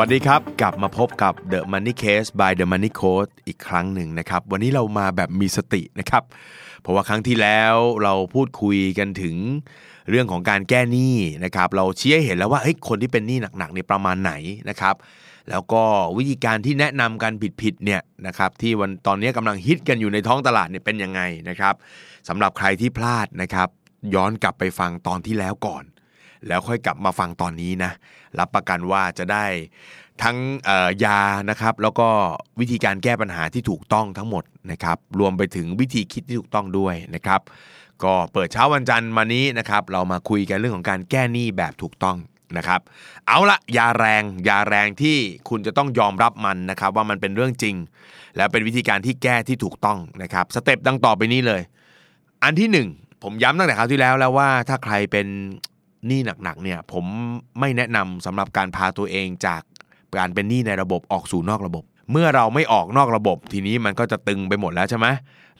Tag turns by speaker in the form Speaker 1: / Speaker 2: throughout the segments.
Speaker 1: วัสดีครับ กลับมาพบกับ The Money Case by The Money Coach อีกครั้งหนึ่งนะครับ วันนี้เรามาแบบมีสตินะครับ เพราะว่าครั้งที่แล้วเราพูดคุยกันถึงเรื่องของการแก้หนี้นะครับ เราชี้ให้เห็นแล้วว่าเฮ้ยคนที่เป็นหนี้หนักๆในยประมาณไหนนะครับ แล้วก็วิธีการที่แนะนำกันผิดๆเนี่ยนะครับที่วันตอนนี้กำลังฮิตกันอยู่ในท้องตลาดเนี่ยเป็นยังไงนะครับสำหรับใครที่พลาดนะครับ ย้อนกลับไปฟังตอนที่แล้วก่อน แล้วค่อยกลับมาฟังตอนนี้นะ รับประกันว่าจะได้ทั้งยานะครับแล้วก็วิธีการแก้ปัญหาที่ถูกต้องทั้งหมดนะครับรวมไปถึงวิธีคิดที่ถูกต้องด้วยนะครับ ก็เปิดเช้าวันจันทร์มานี้นะครับเรามาคุยกันเรื่องของการแก้หนี้แบบถูกต้องนะครับ เอาละยาแรงยาแรงที่คุณจะต้องยอมรับมันนะครับ ว่ามันเป็นเรื่องจริง และเป็นวิธีการที่แก้ที่ถูกต้องนะครับสเต็ปดังต่อไปนี้เลย อันที่หนึ่งผมย้ำตั้งแต่คราวที่แล้วแล้วว่าถ้าใครเป็น หนี้หนักๆเนี่ยผมไม่แนะนำสำหรับการพาตัวเองจากการเป็นหนี้ในระบบออกสู่นอกระบบ เมื่อเราไม่ออกนอกระบบ ทีนี้มันก็จะตึงไปหมดแล้วใช่ไหม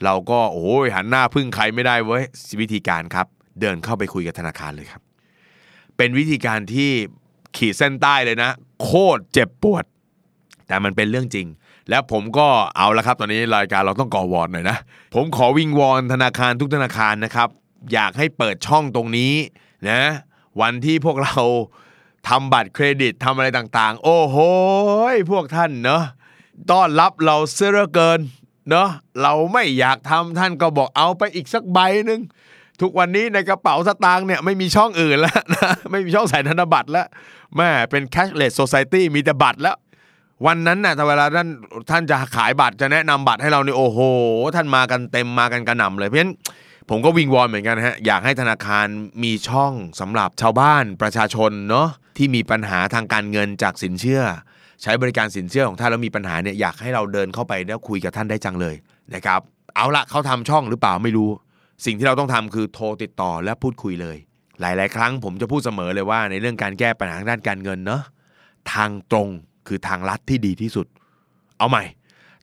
Speaker 1: เราก็โอ้ยหันหน้าพึ่งใครไม่ได้เว้ยวิธีการครับ เดินเข้าไปคุยกับธนาคารเลยครับ เป็นวิธีการที่ขีดเส้นใต้เลยนะ โคตรเจ็บปวด แต่มันเป็นเรื่องจริง แล้วผมก็เอาละครับ ตอนนี้รายการเราต้องก่อวอร์ดหน่อยนะ ผมขอวิงวอนธนาคารทุกธนาคารนะครับ อยากให้เปิดช่องตรงนี้นะ วันที่พวกเราทำบัตรเครดิตทำอะไรต่างๆ โอ้โหพวกท่านเนอะต้อนรับเราเสือเหลือเกินเนอะเราไม่อยากทำท่านก็บอกเอาไปอีกสักใบหนึ่งทุกวันนี้ในกระเป๋าสตางค์เนี่ยไม่มีช่องอื่นแล้วนะไม่มีช่องใส่ธนบัตรแล้วแม่เป็น cashless society มีแต่บัตรแล้ว วันนั้นน่ะถ้าเวลาท่านท่านจะขายบัตรจะแนะนำบัตรให้เราเนี่ยโอ้โห ท่านมากันเต็มมากันกระหน่ำเลยเพราะฉะนั้น ผมก็วิงวอนเหมือนกันฮะอยากให้ธนาคารมีช่องสำหรับชาวบ้านประชาชนเนาะที่มีปัญหาทางการเงินจากสินเชื่อ ใช้บริการสินเชื่อของท่านแล้วมีปัญหาเนี่ยอยากให้เราเดินเข้าไปแล้วคุยกับท่านได้จังเลยนะครับ เอาละเขาทำช่องหรือเปล่าไม่รู้ สิ่งที่เราต้องทำคือโทรติดต่อและพูดคุยเลย หลาย ๆ ครั้งผมจะพูดเสมอเลยว่า ในเรื่องการแก้ปัญหาด้านการเงินเนาะทางตรงคือทางลัดที่ดีที่สุด เอาใหม่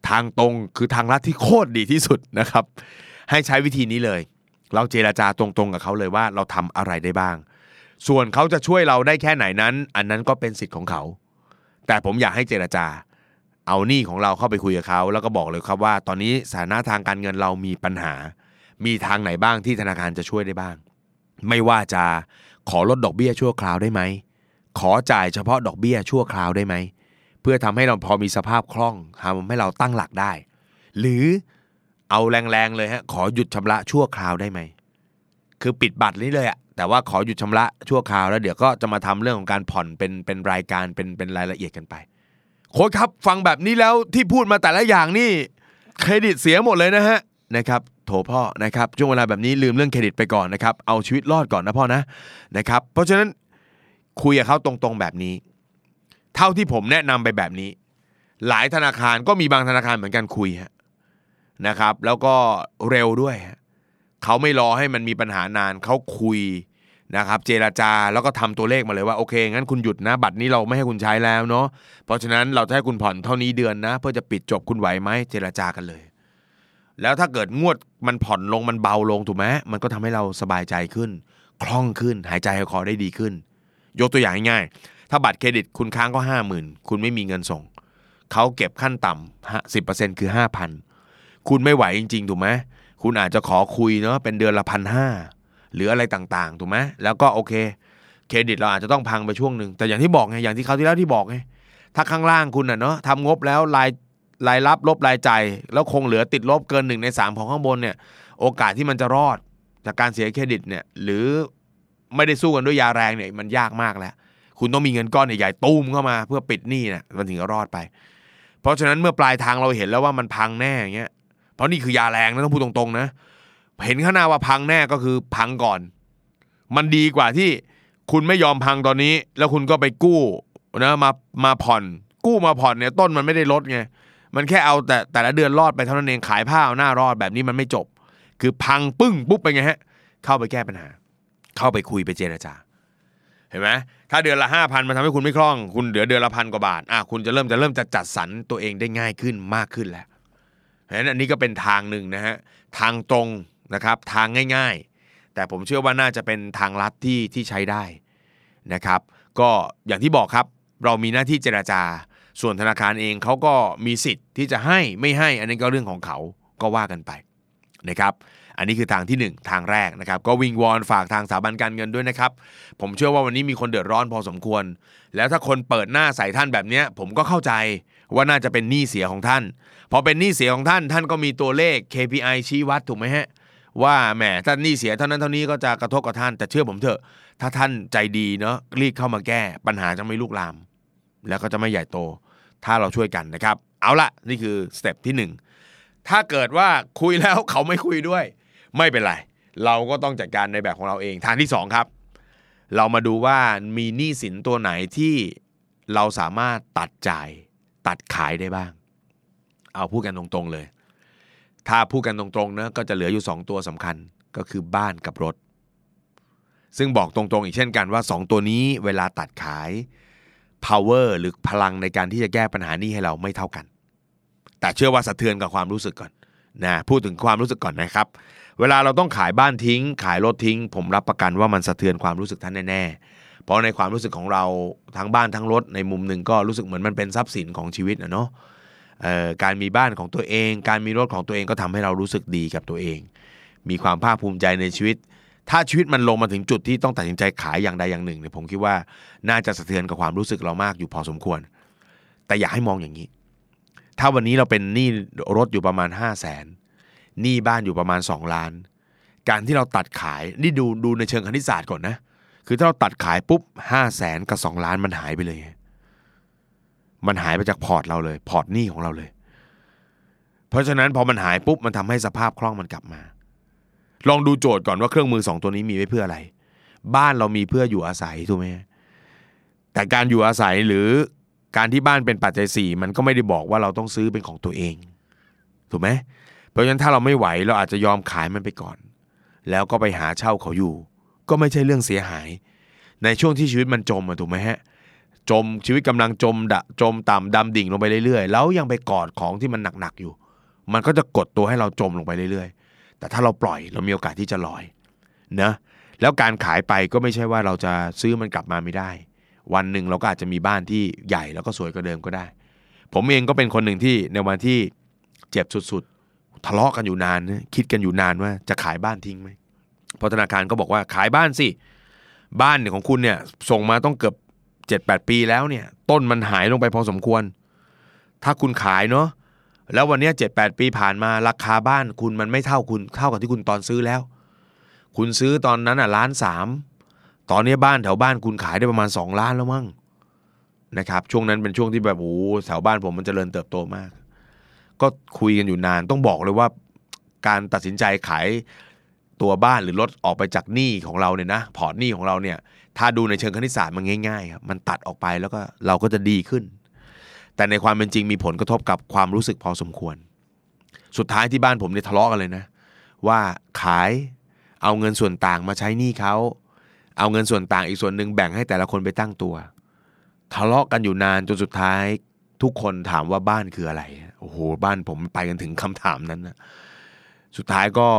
Speaker 1: ทางตรงคือทางลัดที่โคตรดีที่สุดนะครับ ให้ใช้วิธีนี้เลย เราเจราจาตรงๆกับเขาเลยว่าเราทำอะไรได้บ้าง ส่วนเขาจะช่วยเราได้แค่ไหนนั้น อันนั้นก็เป็นสิทธิ์ของเขา แต่ผมอยากให้เจราจา เอาหนี้ของเราเข้าไปคุยกับเขาแล้วก็บอกเลยครับว่า ตอนนี้สถานะทางการเงินเรามีปัญหา มีทางไหนบ้างที่ธนาคารจะช่วยได้บ้าง ไม่ว่าจะขอลดดอกเบี้ยชั่วคราวได้ไหมขอจ่ายเฉพาะดอกเบี้ยชั่วคราวได้ไหมเพื่อทำให้เราพอมีสภาพคล่องทำให้เราตั้งหลักได้ หรือ เอาแรงๆเลยฮะขอหยุดชำระชั่วคราวได้ไหมคือปิดบัตรนี้เลยอะแต่ว่าขอหยุดชำระชั่วคราวแล้วเดี๋ยวก็จะมาทำเรื่องของการผ่อนเป็นเป็นรายการเป็นเป็นรายละเอียดกันไปโค้ชครับฟังแบบนี้แล้วที่พูดมาแต่ละอย่างนี่เครดิตเสียหมดเลยนะฮะนะครับโถพ่อนะครับช่วงเวลาแบบนี้ลืมเรื่องเครดิตไปก่อนนะครับเอาชีวิตรอดก่อนนะพ่อนะนะครับเพราะฉะนั้นคุยกับเขาตรงๆแบบนี้ เท่าที่ผมแนะนำไปแบบนี้ หลายธนาคารก็มีบางธนาคารเหมือนกันคุยฮะ นะครับ แล้วก็เร็วด้วย เขาไม่รอให้มันมีปัญหานานเขาคุยนะครับ เจราจาแล้วก็ทำตัวเลขมาเลยว่าโอเคงั้นคุณหยุดนะบัตรนี้เราไม่ให้คุณใช้แล้วเนาะเพราะฉะนั้นเราจะให้คุณผ่อนเท่านี้เดือนนะ เพื่อจะปิดจบคุณไหวไหมเจราจากันเลย แล้วถ้าเกิดงวดมันผ่อนลงมันเบาลงถูกไหมมันก็ทำให้เราสบายใจขึ้น คล่องขึ้นหายใจคอได้ดีขึ้น ยกตัวอย่างง่ายๆถ้าบัตรเครดิตคุณค้างก็ห้าหมื่นคุณไม่มีเงินส่งเขาเก็บขั้นต่ำสิบเปอร์เซ็นต์คือห้าพัน คุณไม่ไหวจริง ๆ ถูกไหมคุณอาจจะขอคุยเนาะเป็นเดือนละพันห้าหรืออะไรต่างๆ ถูกไหมแล้วก็โอเค เครดิตเราอาจจะต้องพังไปช่วงหนึ่งแต่อย่างที่บอกไงอย่างที่เขาวที่แล้วที่บอกไงถ้าข้างล่างคุณอะเนาะทำงบแล้วรายรายรับลบรายจ่ายแล้วคงเหลือติดลบเกินหนึ่งในสามของข้างบนเนี่ย โอกาสที่มันจะรอดจากการเสียเครดิตเนี่ยหรือไม่ได้สู้กันด้วยยาแรงเนี่ยมันยากมากแล้วคุณต้องมีเงินก้อนใหญ่ๆตุ้มเข้ามาเพื่อปิดหนี้นะมันถึงจะรอดไป เพราะฉะนั้นเมื่อปลายทางเราเห็นแล้วว่ามันพังแน่อย่างเงี้ย เพราะนี่คือยาแรงนะต้องพูดตรงๆนะ เห็นข้างหน้าว่าพังแน่ก็คือพังก่อน มันดีกว่าที่คุณไม่ยอมพังตอนนี้ แล้วคุณก็ไปกู้นะมามาผ่อน กู้มาผ่อนเนี่ยต้นมันไม่ได้ลดไงมันแค่เอาแต่แต่ละเดือนรอดไปเท่านั้นเองขายผ้าเอาหน้ารอดแบบนี้มันไม่จบ คือพังปึ้งปุ๊บไปไงฮะ เข้าไปแก้ปัญหา เข้าไปคุยไปเจรจา เห็นไหมถ้าเดือนละห้าพันมันทำให้คุณไม่คล่อง คุณเหลือเดือนละพันกว่าบาทอะคุณจะเริ่มจะเริ่มจะจัดสรรตัวเองได้ง่ายขึ้นมากขึ้นแล้ว ฉะนั้นอันนี้ก็เป็นทางหนึ่งนะฮะทางตรงนะครับทางง่ายๆ แต่ผมเชื่อว่าน่าจะเป็นทางลัดที่ที่ใช้ได้นะครับ ก็อย่างที่บอกครับเรามีหน้าที่เจราจา ส่วนธนาคารเองเขาก็มีสิทธิ์ที่จะให้ไม่ให้อันนี้ก็เรื่องของเขาก็ว่ากันไปนะครับอันนี้คือทางที่ 1 ทางแรกนะครับ ก็วิงวอนฝากทางสถาบันการเงินด้วยนะครับ ผมเชื่อว่าวันนี้มีคนเดือดร้อนพอสมควร แล้วถ้าคนเปิดหน้าใส่ท่านแบบนี้ผมก็เข้าใจ ว่าน่าจะเป็นหนี้เสียของท่าน พอเป็นหนี้เสียของท่าน ท่านก็มีตัวเลข KPI ชี้วัดถูกไหมฮะ ว่าแหมถ้านหนี้เสียเท่านั้นเท่านี้ก็จะกระทบกับท่าน แต่เชื่อผมเถอะ ถ้าท่านใจดีเนาะรีบเข้ามาแก้ ปัญหาจะไม่ลุกลาม แล้วก็จะไม่ใหญ่โต ถ้าเราช่วยกันนะครับ เอาละนี่คือสเต็ปที่หนึ่งถ้าเกิดว่าคุยแล้วเขาไม่คุยด้วย ไม่เป็นไร เราก็ต้องจัดการในแบบของเราเอง ทางที่สองครับ เรามาดูว่ามีหนี้สินตัวไหนที่เราสามารถตัดจ่าย ตัดขายได้บ้าง เอาพูดกันตรงๆเลย ถ้าพูดกันตรงๆนะก็จะเหลืออยู่ 2 ตัวสำคัญก็คือบ้านกับรถ ซึ่งบอกตรงๆ อีกเช่นกันว่า 2 ตัวนี้เวลาตัดขาย power หรือพลังในการที่จะแก้ปัญหานี้ให้เราไม่เท่ากัน แต่เชื่อว่าสะเทือนกับความรู้สึกก่อนนะพูดถึงความรู้สึกก่อนนะครับ เวลาเราต้องขายบ้านทิ้ง ขายรถทิ้ง ผมรับประกันว่ามันสะเทือนความรู้สึกท่านแน่ๆ ราะในความรู้สึกของเราทั้งบ้านทั้งรถในมุมหนึ่งก็รู้สึกเหมือนมันเป็นทรัพย์สินของชีวิตนะเนาะการมีบ้านของตัวเอง การมีรถของตัวเองก็ทำให้เรารู้สึกดีกับตัวเอง มีความภาคภูมิใจในชีวิต ถ้าชีวิตมันลงมาถึงจุดที่ต้องตัดสินใจขายอย่างใดอย่างหนึ่งเนี่ยผมคิดว่าน่าจะสะเทือนกับความรู้สึกเรามากอยู่พอสมควร แต่อย่าให้มองอย่างนี้ ถ้าวันนี้เราเป็นหนี้รถอยู่ประมาณ 5 0 0แสนหนี้บ้านอยู่ประมาณ 2 ล้าน การที่เราตัดขายนี่ดูดูในเชิงคณิตศาสตร์ก่อนนะ คือถ้าเราตัดขายปุ๊บห้าแสนกับสองล้านมันหายไปเลย มันหายไปจากพอร์ตเราเลย พอร์ตหนี้ของเราเลย เพราะฉะนั้นพอมันหายปุ๊บมันทำให้สภาพคล่องมันกลับมา ลองดูโจทย์ก่อนว่าเครื่องมือสองตัวนี้มีไว้เพื่ออะไร บ้านเรามีเพื่ออยู่อาศัยถูกไหมแต่การอยู่อาศัยหรือการที่บ้านเป็นปัจจัยสี่มันก็ไม่ได้บอกว่าเราต้องซื้อเป็นของตัวเอง ถูกไหมเพราะฉะนั้นถ้าเราไม่ไหวเราอาจจะยอมขายมันไปก่อน แล้วก็ไปหาเช่าเขาอยู่ ก็ไม่ใช่เรื่องเสียหาย ในช่วงที่ชีวิตมันจมอะถูกไหมฮะจมชีวิตกำลังจมดะจมต่ำดำดิ่งลงไปเรื่อยๆ แล้วยังไปกอดของที่มันหนักๆอยู่ มันก็จะกดตัวให้เราจมลงไปเรื่อยๆ แต่ถ้าเราปล่อยเรามีโอกาสที่จะลอยนะแล้วการขายไปก็ไม่ใช่ว่าเราจะซื้อมันกลับมาไม่ได้ วันหนึ่งเราก็อาจจะมีบ้านที่ใหญ่แล้วก็สวยกว่าเดิมก็ได้ ผมเองก็เป็นคนหนึ่งที่ในวันที่เจ็บสุดๆ ทะเลาะกันอยู่นานนะคิดกันอยู่นานว่าจะขายบ้านทิ้งไหม พราะธนาคารก็บอกว่าขายบ้านสิ บ้านเนี่ยของคุณเนี่ยส่งมาต้องเกือบเจ็ดแปดปีแล้วเนี่ย ต้นมันหายลงไปพอสมควร ถ้าคุณขายเนาะแล้ววันนี้เจ็ดแปดปีผ่านมาราคาบ้านคุณมันไม่เท่าคุณเท่ากับที่คุณตอนซื้อแล้ว คุณซื้อตอนนั้นอะล้านสามตอนนี้บ้านแถวบ้านคุณขายได้ประมาณสองล้านแล้วมั้งนะครับช่วงนั้นเป็นช่วงที่แบบโอ้แถวบ้านผมมันจเจริญเติบโตมาก ก็คุยกันอยู่นานต้องบอกเลยว่า การตัดสินใจขาย ตัวบ้านหรือรถออกไปจากหนี้ของเราเนี่ยนะพอร์ตหนี้ของเราเนี่ย ถ้าดูในเชิงคณิตศาสตร์มันง่ายๆครับมันตัดออกไปแล้วก็เราก็จะดีขึ้น แต่ในความเป็นจริงมีผลกระทบกับความรู้สึกพอสมควร สุดท้ายที่บ้านผมเนี่ยทะเลาะกันเลยนะ ว่าขายเอาเงินส่วนต่างมาใช้หนี้เขาเอาเงินส่วนต่างอีกส่วนหนึ่งแบ่งให้แต่ละคนไปตั้งตัวทะเลาะกันอยู่นานจนสุดท้ายทุกคนถามว่าบ้านคืออะไร โอ้โห บ้านผมไปกันถึงคำถามนั้นนะสุดท้ายก็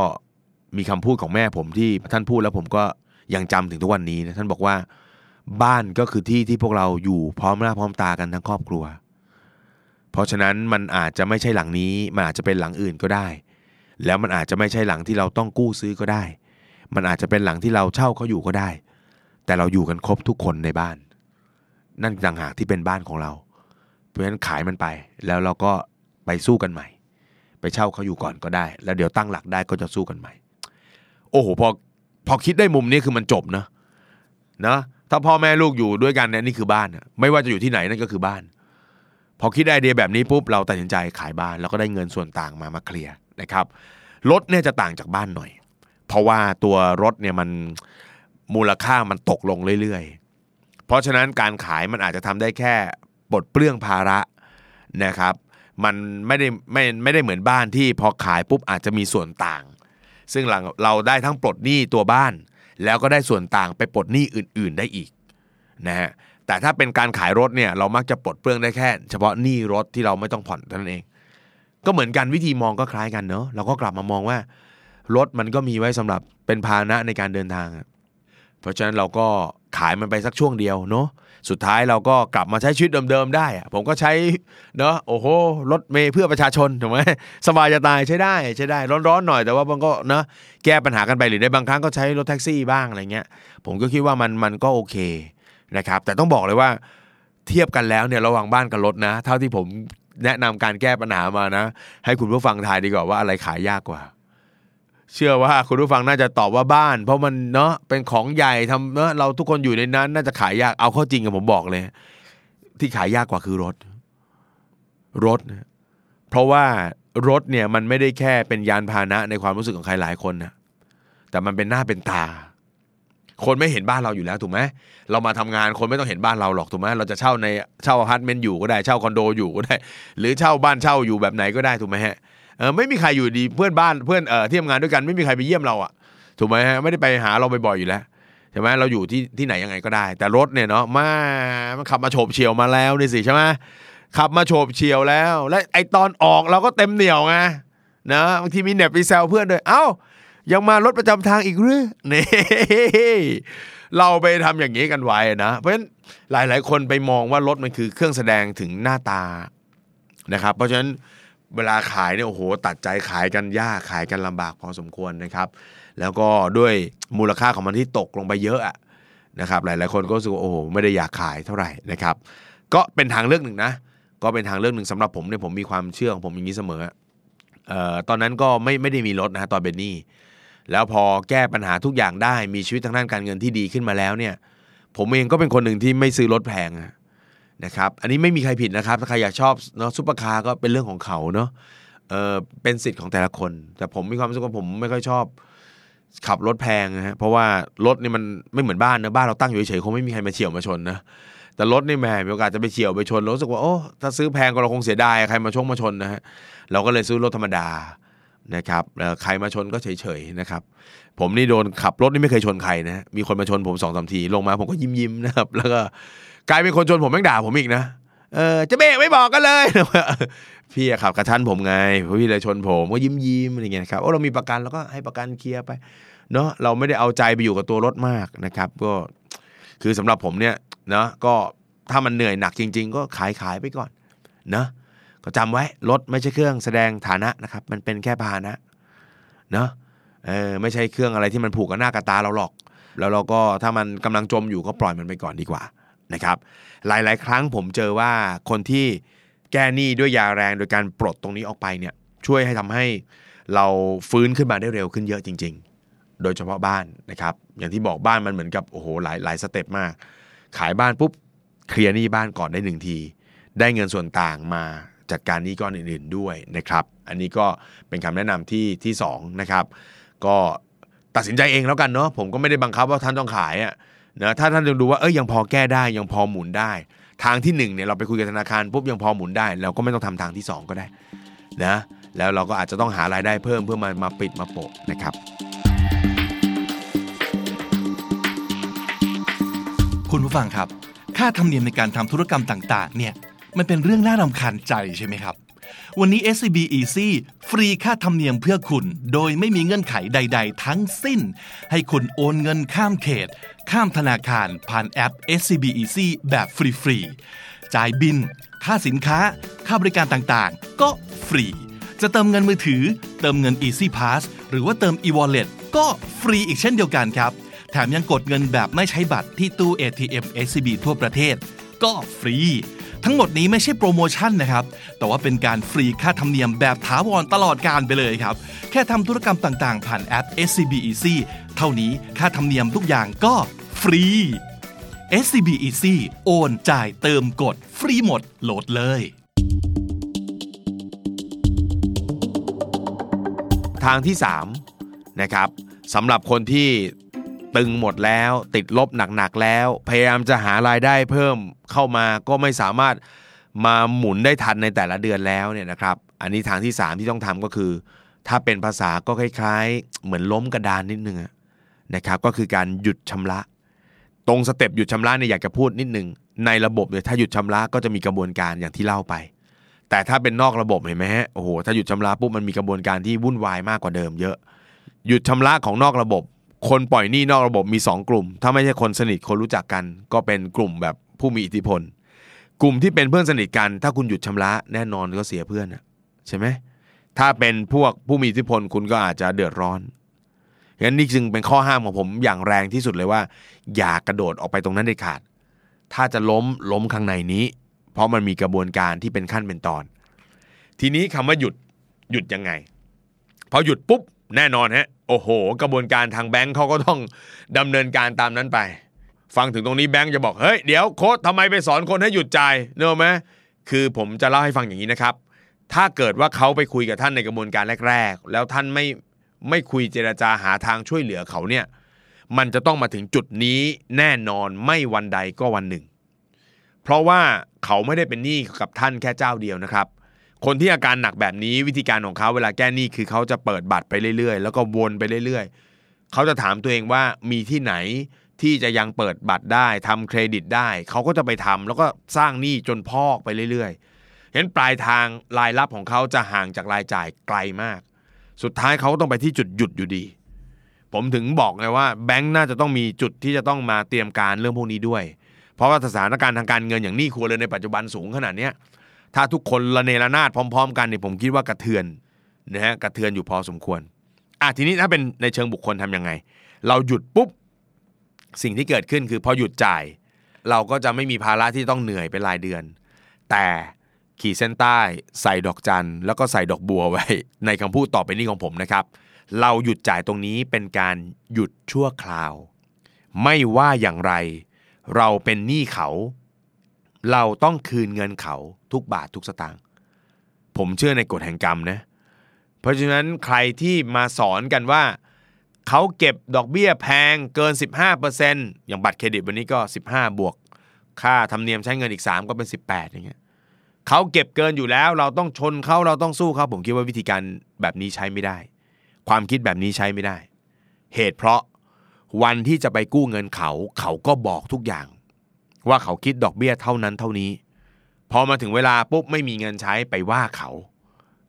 Speaker 1: มีคำพูดของแม่ผมที่ท่านพูดแล้วผมก็ยังจำถึงทุกวันนี้นะท่านบอกว่า บ้านก็คือที่ที่พวกเราอยู่พร้อมหน้าพร้อมตากันทั้งครอบครัว เพราะฉะนั้นมันอาจจะไม่ใช่หลังนี้มันอาจจะเป็นหลังอื่นก็ได้ แล้วมันอาจจะไม่ใช่หลังที่เราต้องกู้ซื้อก็ได้ มันอาจจะเป็นหลังที่เราเช่าเขาอยู่ก็ได้ แต่เราอยู่กันครบทุกคนในบ้าน นั่นต่างหากที่เป็นบ้านของเรา เพราะฉะนั้นขายมันไป แล้วเราก็ไปสู้กันใหม่ ไปเช่าเขาอยู่ก่อนก็ได้ แล้วเดี๋ยวตั้งหลักได้ก็จะสู้กันใหม่ โอ้โหพอพอคิดได้มุมนี้คือมันจบนะนะถ้าพ่อแม่ลูกอยู่ด้วยกันเนี่ยนี่คือบ้านไม่ว่าจะอยู่ที่ไหนนั่นก็คือบ้าน พอคิดไอเดียแบบนี้ปุ๊บเราตัดสินใจขายบ้านแล้วก็ได้เงินส่วนต่างมามาเคลียร์นะครับรถเนี่ยจะต่างจากบ้านหน่อย เพราะว่าตัวรถเนี่ยมันมูลค่ามันตกลงเรื่อยๆ เพราะฉะนั้นการขายมันอาจจะทำได้แค่ปลดเปลื้องภาระนะครับ มันไม่ได้ไม่ไม่ได้เหมือนบ้านที่พอขายปุ๊บอาจจะมีส่วนต่าง ซึ่งหลังเราได้ทั้งปลดหนี้ตัวบ้าน แล้วก็ได้ส่วนต่างไปปลดหนี้อื่น ๆได้อีกนะฮะแต่ถ้าเป็นการขายรถเนี่ยเรามักจะปลดเปลื้องได้แค่ เฉพาะหนี้รถที่เราไม่ต้องผ่อนเท่านั้นเอง ก็เหมือนกันวิธีมองก็คล้ายกันเนอะเราก็กลับมามองว่ารถมันก็มีไว้สำหรับเป็นพาหนะในการเดินทาง เพราะฉะนั้นเราก็ขายมันไปสักช่วงเดียวเนาะ สุดท้ายเราก็กลับมาใช้ชีวิตเดิมๆได้ ผมก็ใช้เนาะโอ้โหรถเมย์เพื่อประชาชนถูกไหมสบายจะตายใช้ได้ใช้ได้ร้อนๆหน่อยแต่ว่ามันก็เนาะแก้ปัญหากันไปหรือในบางครั้งก็ใช้รถแท็กซี่บ้างอะไรเงี้ย ผมก็คิดว่ามันมันก็โอเคนะครับ แต่ต้องบอกเลยว่าเทียบกันแล้วเนี่ยระหว่างบ้านกับรถนะ เท่าที่ผมแนะนำการแก้ปัญหามานะ ให้คุณผู้ฟังทายดีกว่าว่าอะไรขายยากกว่า เชื่อว่าคุณผู้ฟังน่าจะตอบว่าบ้าน เพราะมันเนาะเป็นของใหญ่ทำเนาะเราทุกคนอยู่ในนั้น น่าจะขายยากเอาเข้าจริงกับผมบอกเลย ที่ขายยากกว่าคือรถ รถ เพราะว่ารถเนี่ยมันไม่ได้แค่เป็นยานพาหนะในความรู้สึกของใครหลายคนนะแต่มันเป็นหน้าเป็นตา คนไม่เห็นบ้านเราอยู่แล้วถูกไหมเรามาทำงานคนไม่ต้องเห็นบ้านเราหรอกถูกไหมเราจะเช่าในเช่าอพาร์ตเมนต์อยู่ก็ได้เช่าคอนโดอยู่ก็ได้ หรือเช่าบ้านเช่าอยู่แบบไหนก็ได้ถูกไหมฮะ เออไม่มีใครอยู่ดีเพื่อนบ้านเพื่อนเออที่ทำงานด้วยกันไม่มีใครไปเยี่ยมเราอะถูกไหมฮะไม่ได้ไปหาเราบ่อยๆอยู่แล้วใช่ไหมเราอยู่ที่ที่ไหนยังไงก็ได้ แต่รถเนี่ยเนาะมามันขับมาโฉบเฉียวมาแล้วนี่สิใช่ไหมขับมาโฉบเฉียวแล้ว และไอตอนออกเราก็เต็มเหนียวไงนะบางทีมีเน็บมีแซวเพื่อนด้วยเอ้ายังมารถประจำทางอีกหรือนี่เราไปทำอย่างนี้กันไว้นะเพราะฉะนั้นหลาย ๆ คนไปมองว่ารถมันคือเครื่องแสดงถึงหน้าตานะครับ เพราะฉะนั้น เวลาขายเนี่ยโอ้โหตัดใจขายกันยากขายกันลำบากพอสมควรนะครับ แล้วก็ด้วยมูลค่าของมันที่ตกลงไปเยอะนะครับ หลายๆคนก็รู้สึกว่าโอ้โหไม่ได้อยากขายเท่าไหร่นะครับ ก็เป็นทางเลือกหนึ่งนะ ก็เป็นทางเลือกหนึ่งสำหรับผมเนี่ยผมมีความเชื่อของผมอย่างนี้เสมอเอ่อตอนนั้นก็ไม่ไม่ได้มีรถนะฮะตอนเป็นหนี้แล้วพอแก้ปัญหาทุกอย่างได้มีชีวิตทางด้านการเงินที่ดีขึ้นมาแล้วเนี่ย ผมเองก็เป็นคนหนึ่งที่ไม่ซื้อรถแพงอะ นะครับอันนี้ไม่มีใครผิดนะครับ ถ้าใครอยากชอบเนาะซุปเปอร์คาร์ก็เป็นเรื่องของเขาเนาะเออเป็นสิทธิ์ของแต่ละคน แต่ผมมีความรู้สึกว่าผมไม่ค่อยชอบขับรถแพงนะฮะเพราะว่ารถนี่มันไม่เหมือนบ้านนะบ้านเราตั้งอยู่เฉยๆคงไม่มีใครมาเฉี่ยวมาชนนะแต่รถนี่แหม่มีโอกาสจะไปเฉี่ยวไปชนรู้สึกว่าโอ้ถ้าซื้อแพงก็เราคงเสียดายใครมาชงมาชนนะฮะเราก็เลยซื้อรถธรรมดานะครับใครมาชนก็เฉยๆนะครับ ผมนี่โดนขับรถนี่ไม่เคยชนใครนะมีคนมาชนผมสองสามทีลงมาผมก็ยิ้มๆนะครับแล้วก็ กลายเป็นคนชนผมแม่งด่าผมอีกนะเออจะเบรกไม่บอกกันเลย พี่ขับกระชั้นผมไงพี่เลยชนผมก็ยิ้มยิ้มๆอะไรเงี้ยครับโอ้เรามีประกันเราก็ให้ประกันเคลียร์ไปเนาะเราไม่ได้เอาใจไปอยู่กับตัวรถมากนะครับ ก็คือสำหรับผมเนี่ยเนะก็ถ้ามันเหนื่อยหนักจริง ๆ ก็ขายขายไปก่อนเนะก็จำไว้รถไม่ใช่เครื่องแสดงฐานะนะครับ มันเป็นแค่พาหนะเนาะเออไม่ใช่เครื่องอะไรที่มันผูกกับหน้ากับตาเราหรอก แล้วเราก็ถ้ามันกำลังจมอยู่ก็ปล่อยมันไปก่อนดีกว่า นะครับ หลายๆ ครั้งผมเจอว่าคนที่แก้หนี้ด้วยยาแรงโดยการปลดตรงนี้ออกไปเนี่ยช่วยให้ทำให้เราฟื้นขึ้นมาได้เร็วขึ้นเยอะจริง ๆ โดยเฉพาะบ้านนะครับ อย่างที่บอกบ้านมันเหมือนกับโอ้โหหลายหลายสเต็ปมาก ขายบ้านปุ๊บเคลียร์หนี้บ้านก่อนได้หนึ่งที ได้เงินส่วนต่างมาจัดการหนี้ก้อนอื่น ๆด้วยนะครับ อันนี้ก็เป็นคำแนะนำที่ที่สองนะครับ ก็ตัดสินใจเองแล้วกันเนาะผมก็ไม่ได้บังคับว่าท่านต้องขายอะ นะถ้าท่านดูว่าเอ้ยยังพอแก้ได้ยังพอหมุนได้ ทางที่หนึ่งเนี่ยเราไปคุยกับธนาคารปุ๊บยังพอหมุนได้เราก็ไม่ต้องทำทางที่สองก็ได้นะแล้วเราก็อาจจะต้องหารายได้เพิ่มเพื่อมามาปิดมาโปะนะครับ
Speaker 2: คุณผู้ฟังครับ ค่าธรรมเนียมในการทำธุรกรรมต่าง ๆ เนี่ยมันเป็นเรื่องน่ารำคาญใจใช่ไหมครับ วันนี้ SCB Easy ฟรีค่าธรรมเนียมเพื่อคุณ โดยไม่มีเงื่อนไขใด ๆ ทั้งสิ้น ให้คุณโอนเงินข้ามเขต ข้ามธนาคารผ่านแอป SCB Easy แบบฟรีๆ จ่ายบิน ค่าสินค้า ค่าบริการต่างๆ ก็ฟรี จะเติมเงินมือถือ เติมเงิน Easy Pass หรือว่าเติม e-wallet ก็ฟรีอีกเช่นเดียวกันครับ แถมยังกดเงินแบบไม่ใช้บัตรที่ตู้ ATM SCB ทั่วประเทศ ก็ฟรี ทั้งหมดนี้ไม่ใช่โปรโมชั่นนะครับ แต่ว่าเป็นการฟรีค่าธรรมเนียมแบบถาวรตลอดการไปเลยครับ แค่ทำธุรกรรมต่างๆ ผ่านแอป SCB Easy เท่านี้ค่าธรรมเนียมทุกอย่างก็ฟรี SCB Easy โอนจ่ายเติมกด ฟรีหมดโหลดเลย
Speaker 1: ทางที่ 3 นะครับสำหรับคนที่ ตึงหมดแล้ว ติดลบหนักๆแล้ว พยายามจะหารายได้เพิ่มเข้ามาก็ไม่สามารถมาหมุนได้ทันในแต่ละเดือนแล้วเนี่ยนะครับ อันนี้ทางที่ 3 ที่ต้องทำก็คือ ถ้าเป็นภาษาก็คล้ายๆ เหมือนล้มกระดานนิดนึงนะครับ ก็คือการหยุดชำระ ตรงสเต็ปหยุดชำระเนี่ยอยากจะพูดนิดนึงในระบบเนี่ยถ้าหยุดชำระก็จะมีกระบวนการอย่างที่เล่าไป แต่ถ้าเป็นนอกระบบเห็นไหมฮะโอ้โหถ้าหยุดชำระปุ๊บมันมีกระบวนการที่วุ่นวายมากกว่าเดิมเยอะ หยุดชำระของนอกระบบ คนปล่อยหนี้นอกระบบมี 2 กลุ่ม ถ้าไม่ใช่คนสนิทคนรู้จักกัน ก็เป็นกลุ่มแบบผู้มีอิทธิพล กลุ่มที่เป็นเพื่อนสนิทกัน ถ้าคุณหยุดชำระแน่นอนก็เสียเพื่อนอะใช่ไหมถ้าเป็นพวกผู้มีอิทธิพลคุณก็อาจจะเดือดร้อนงั้นนี่จึงเป็นข้อห้ามของผมอย่างแรงที่สุดเลยว่า อย่ากระโดดออกไปตรงนั้นเด็ดขาด ถ้าจะล้มล้มข้างในนี้ เพราะมันมีกระบวนการที่เป็นขั้นเป็นตอน ทีนี้คำว่าหยุดหยุดยังไงพอหยุดปุ๊บแน่นอนฮะ โอ้โห กระบวนการทางแบงค์เขาก็ต้องดำเนินการตามนั้นไป ฟังถึงตรงนี้แบงค์จะบอกเฮ้ยเดี๋ยวโค้ดทำไมไปสอนคนให้หยุดจ่ายเนอะไหมคือผมจะเล่าให้ฟังอย่างนี้นะครับ ถ้าเกิดว่าเขาไปคุยกับท่านในกระบวนการแรก ๆ แล้วท่านไม่ไม่คุยเจรจาหาทางช่วยเหลือเขาเนี่ยมันจะต้องมาถึงจุดนี้แน่นอนไม่วันใดก็วันหนึ่ง เพราะว่าเขาไม่ได้เป็นหนี้กับท่านแค่เจ้าเดียวนะครับ คนที่อาการหนักแบบนี้วิธีการของเขาเวลาแก้หนี้คือเขาจะเปิดบัตรไปเรื่อยๆ แล้วก็วนไปเรื่อยๆ เขาจะถามตัวเองว่ามีที่ไหนที่จะยังเปิดบัตรได้ทำเครดิตได้ เขาก็จะไปทำแล้วก็สร้างหนี้จนพอกไปเรื่อยๆ เห็นปลายทางรายรับของเขาจะห่างจากรายจ่ายไกลมาก สุดท้ายเขาก็ต้องไปที่จุดหยุดอยู่ดี ผมถึงบอกไงว่าแบงค์น่าจะต้องมีจุดที่จะต้องมาเตรียมการเรื่องพวกนี้ด้วย เพราะว่าสถานการณ์ทางการเงินอย่างหนี้ครัวเรือนในปัจจุบันสูงขนาดเนี้ย ถ้าทุกคนระเนระนาดพร้อม ๆ กันเนี่ยผมคิดว่ากระเทือนนะฮะกระเทือนอยู่พอสมควรอะทีนี้ถ้าเป็นในเชิงบุคคลทำยังไง เราหยุดปุ๊บสิ่งที่เกิดขึ้นคือพอหยุดจ่าย เราก็จะไม่มีภาระที่ต้องเหนื่อยเป็นรายเดือน แต่ขีดเส้นใต้ใส่ดอกจันแล้วก็ใส่ดอกบัวไว้ ในคำพูดต่อไปนี้ของผมนะครับ เราหยุดจ่ายตรงนี้เป็นการหยุดชั่วคราว ไม่ว่าอย่างไร เราเป็นหนี้เขา เราต้องคืนเงินเขาทุกบาททุกสตางค์ผมเชื่อในกฎแห่งกรรมนะเพราะฉะนั้นใครที่มาสอนกันว่าเขาเก็บดอกเบี้ยแพงเกิน 15%อย่างบัตรเครดิตวันนี้ก็ 15 บวก ค่าธรรมเนียมใช้เงินอีก 3 ก็เป็น 18 อย่างเงี้ยเขาเก็บเกินอยู่แล้ว เราต้องชนเขาเราต้องสู้เขาผมคิดว่าวิธีการแบบนี้ใช้ไม่ได้ ความคิดแบบนี้ใช้ไม่ได้ เหตุเพราะวันที่จะไปกู้เงินเขาเขาก็บอกทุกอย่าง ว่าเขาคิดดอกเบี้ยเท่านั้นเท่านี้ พอมาถึงเวลาปุ๊บไม่มีเงินใช้ไปว่าเขา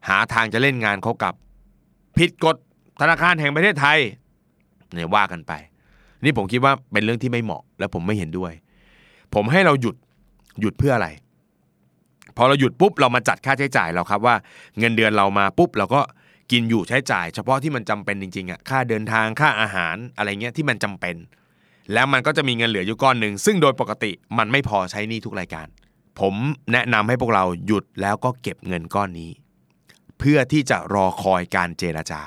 Speaker 1: หาทางจะเล่นงานเขากลับ ผิดกฎธนาคารแห่งประเทศไทยเนี่ยว่ากันไป นี่ผมคิดว่าเป็นเรื่องที่ไม่เหมาะ และผมไม่เห็นด้วย ผมให้เราหยุดหยุดเพื่ออะไร พอเราหยุดปุ๊บเรามาจัดค่าใช้จ่ายเราครับว่า เงินเดือนเรามาปุ๊บเราก็กินอยู่ใช้จ่าย เฉพาะที่มันจำเป็นจริงๆอะค่าเดินทางค่าอาหารอะไรเงี้ยที่มันจำเป็น แล้วมันก็จะมีเงินเหลืออยู่ก้อนหนึ่งซึ่งโดยปกติมันไม่พอใช้นี้ทุกรายการ ผมแนะนำให้พวกเราหยุดแล้วก็เก็บเงินก้อนนี้ เพื่อที่จะรอคอยการเจรจา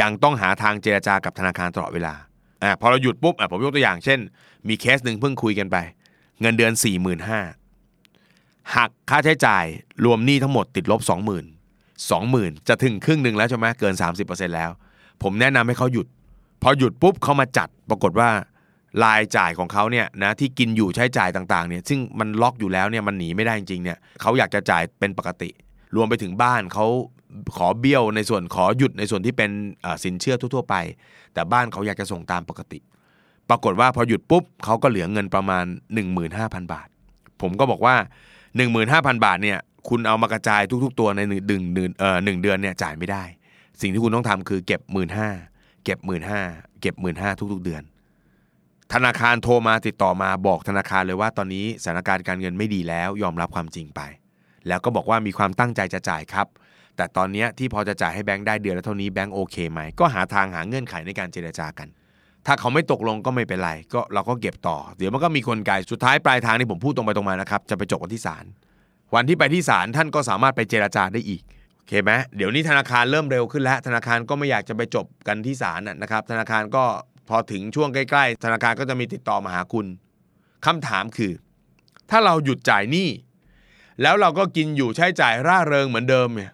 Speaker 1: ยังต้องหาทางเจรจากับธนาคารตลอดเวลาอ่าพอเราหยุดปุ๊บอะผมยกตัวอย่างเช่น มีเคสหนึ่งเพิ่งคุยกันไป เงินเดือน 4 5 0 0 0หักค่าใช้จ่ายรวมหนี้ทั้งหมดติดลบ 20,000 20,000 จะถึงครึ่งหนึ่งแล้วใช่ไหมเกิน 30%แล้ว ผมแนะนำให้เขาหยุด พอหยุดปุ๊บเขามาจัดปรากฏว่ารายจ่ายของเขาเนี่ยนะที่กินอยู่ใช้จ่ายต่างๆเนี่ยซึ่งมันล็อกอยู่แล้วเนี่ยมันหนีไม่ได้จริงๆเนี่ยเขาอยากจะจ่ายเป็นปกติ รวมไปถึงบ้านเขาขอเบี้ยวในส่วนขอหยุดในส่วนที่เป็นสินเชื่อทั่ว ๆ ไป แต่บ้านเขาอยากจะส่งตามปกติ ปรากฏว่าพอหยุดปุ๊บเขาก็เหลือเงินประมาณ 15,000 บาท ผมก็บอกว่า 15,000 บาทเนี่ยคุณเอามากระจายทุก ๆ ตัวในหนึ่งดึงหนึ่งเอ่อหนึ่งเดือนเนี่ยจ่ายไม่ได้ สิ่งที่คุณต้องทำคือเก็บ 1 5ื่น เก็บ1 5ื่นห้าเก็บ1 5ื่นห้าทุกๆเดือน ธนาคารโทรมาติดต่อมาบอกธนาคารเลยว่าตอนนี้สถานการณ์การเงินไม่ดีแล้วยอมรับความจริงไป แล้วก็บอกว่ามีความตั้งใจจะจ่ายครับ แต่ตอนนี้ที่พอจะจ่ายให้แบงค์ได้เดือนละเท่านี้แบงค์โอเคไหมก็หาทางหาเงื่อนไขในการเจรจากัน ถ้าเขาไม่ตกลงก็ไม่เป็นไรก็เราก็เก็บต่อ เดี๋ยวมันก็มีคนไกลสุดท้ายปลายทางนี่ผมพูดตรงไปตรงมานะครับจะไปจบกันที่ศาลวันที่ไปที่ศาลท่านก็สามารถไปเจรจาได้อีก เคไหมเดี๋ยวนี้ธนาคารเริ่มเร็วขึ้นแล้ว ธนาคารก็ไม่อยากจะไปจบกันที่ศาลนะครับ ธนาคารก็พอถึงช่วงใกล้ ๆ ธนาคารก็จะมีติดต่อมาหาคุณคำถามคือ ถ้าเราหยุดจ่ายหนี้แล้วเราก็กินอยู่ใช้จ่ายร่าเริงเหมือนเดิมเนี่ย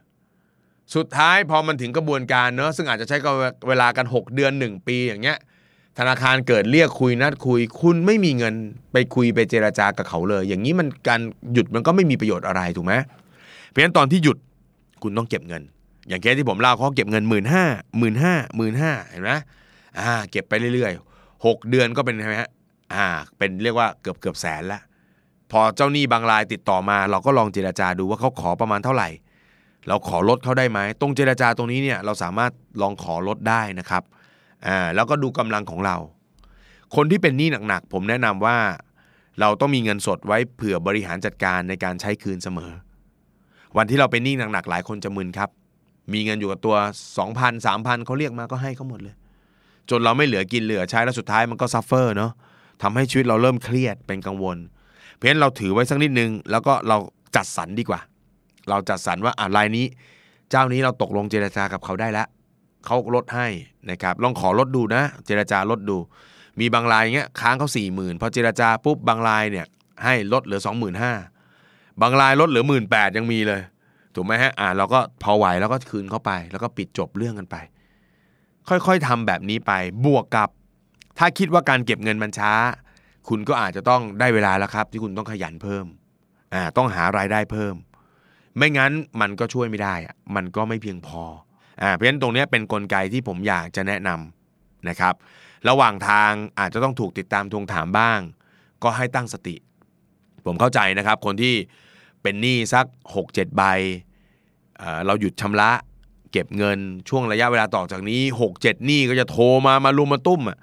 Speaker 1: สุดท้ายพอมันถึงกระบวนการเนอะซึ่งอาจจะใช้เวลากัน 6 เดือน 1 ปีอย่างเงี้ยธนาคารเกิดเรียกคุยนัดคุย คุณไม่มีเงินไปคุยไปเจราจากับเขาเลย อย่างนี้มันการหยุดมันก็ไม่มีประโยชน์อะไรถูกไหมเพราะฉะนั้นตอนที่หยุด คุณต้องเก็บเงิน อย่างเคสที่ผมเล่าเขาเก็บเงินหมื่นห้าหมื่นห้าหมื่นห้าเห็นไหมอ่า เก็บไปเรื่อยๆหกเดือนก็เป็นใช่ไหมฮะอ่า เป็นเรียกว่าเกือบเกือบแสนละพอเจ้าหนี้บางรายติดต่อมา เราก็ลองเจราจาดูว่าเขาขอประมาณเท่าไหร่ เราขอลดเขาได้ไหมตรงเจราจาตรงนี้เนี่ยเราสามารถลองขอลดได้นะครับอ่าแล้วก็ดูกำลังของเรา คนที่เป็นหนี้หนักๆผมแนะนำว่า เราต้องมีเงินสดไว้เผื่อบริหารจัดการในการใช้คืนเสมอ วันที่เราเป็นหนี้หนักๆหลายคนจะมึนครับ มีเงินอยู่กับตัว 2,000 3,000เขาเรียกมาก็ให้เขาหมดเลย จนเราไม่เหลือกินเหลือใช้แล้วสุดท้ายมันก็ suffer เนาะทำให้ชีวิตเราเริ่มเครียดเป็นกังวล เพราะฉะนั้นเราถือไว้สักนิดนึง แล้วก็เราจัดสรรดีกว่า เราจัดสรรว่าอะรายนี้ เจ้านี้เราตกลงเจรจากับเขาได้แล้วเขาลดให้นะครับลองขอลดดูนะ เจรจาลดดู มีบางรายเงี้ยค้างเขาสี่หมื่นพอเจรจาปุ๊บบางรายเนี่ยให้ลดเหลือสองหมื่นห้า บางรายลดเหลือหมื่นแปดยังมีเลย ถูกไหมฮะอ่าเราก็พอไหวแล้วก็คืนเข้าไป แล้วก็ปิดจบเรื่องกันไป ค่อยๆทำแบบนี้ไปบวกกับ ถ้าคิดว่าการเก็บเงินมันช้า คุณก็อาจจะต้องได้เวลาแล้วครับ ที่คุณต้องขยันเพิ่มอ่าต้องหารายได้เพิ่ม ไม่งั้นมันก็ช่วยไม่ได้อะมันก็ไม่เพียงพออ่าเพราะฉะนั้นตรงนี้เป็นนกลไกที่ผมอยากจะแนะนำนะครับ ระหว่างทางอาจจะต้องถูกติดตามทวงถามบ้าง ก็ให้ตั้งสติ ผมเข้าใจนะครับ คนที่เป็นหนี้สัก 6-7 ใบเอ่อเราหยุดชำระ เก็บเงินช่วงระยะเวลาต่อจากนี้ 6-7หนี้ก็จะโทรมามารุมมาตุ้มอะ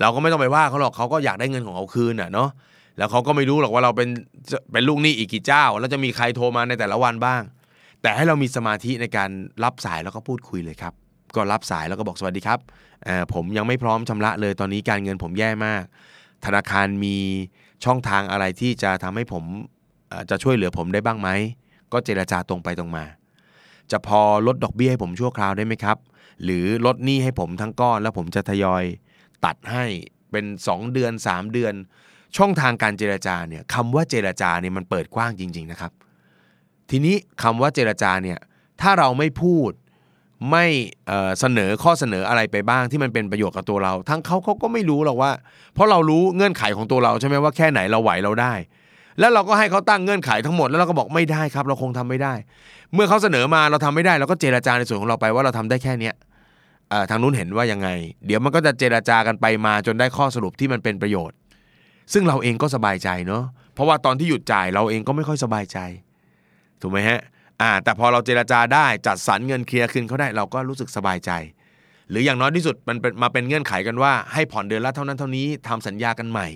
Speaker 1: เราก็ไม่ต้องไปว่าเขาหรอกเขาก็อยากได้เงินของเขาคืนอะเนาะแล้วเขาก็ไม่รู้หรอกว่าเราเป็นเป็นลูกหนี้อีกกี่เจ้า แล้วจะมีใครโทรมาในแต่ละวันบ้าง แต่ให้เรามีสมาธิในการรับสายแล้วก็พูดคุยเลยครับ ก็รับสายแล้วก็บอกสวัสดีครับผมยังไม่พร้อมชำระเลยตอนนี้การเงินผมแย่มาก ธนาคารมี ช่องทางอะไรที่จะทำให้ผมจะช่วยเหลือผมได้บ้างไหม ก็เจราจาตรงไปตรงมา จะพอลดดอกเบี้ยให้ผมชั่วคราวได้ไหมครับ หรือลดหนี้ให้ผมทั้งก้อนแล้วผมจะทยอยตัดให้เป็น 2 เดือน 3 เดือน ช่องทางการเจราจาเนี่ยคำว่าเจราจาเนี่ยมันเปิดกว้างจริง ๆนะครับ ทีนี้คำว่าเจรจาเนี่ยถ้าเราไม่พูด ไม่เสนอข้อเสนออะไรไปบ้างที่มันเป็นประโยชน์กับตัวเรา ทั้งเขาเขาก็ไม่รู้หรอกว่า เพราะเรารู้เงื่อนไขของตัวเราใช่ไหมว่าแค่ไหนเราไหวเราได้ แล้วเราก็ให้เขาตั้งเงื่อนไขทั้งหมดแล้วเราก็บอกไม่ได้ครับ เราคงทำไม่ได้ เมื่อเขาเสนอมาเราทำไม่ได้ เราก็เจรจาในส่วนของเราไปว่าเราทำได้แค่เนี้ยทางนู้นเห็นว่ายังไง เดี๋ยวมันก็จะเจรจากันไปมาจนได้ข้อสรุปที่มันเป็นประโยชน์ ซึ่งเราเองก็สบายใจเนาะเพราะว่าตอนที่หยุดจ่ายเราเองก็ไม่ค่อยสบายใจ ถูกไหมฮะ อ่าแต่พอเราเจราจาได้จัดสรรเงินเคลียร์คืนเขาได้เราก็รู้สึกสบายใจ หรืออย่างน้อยที่สุดมันเป็นมาเป็นเงื่อนไขกันว่าให้ผ่อนเดือนละเท่านั้นเท่านี้ทำสัญญากันใหม่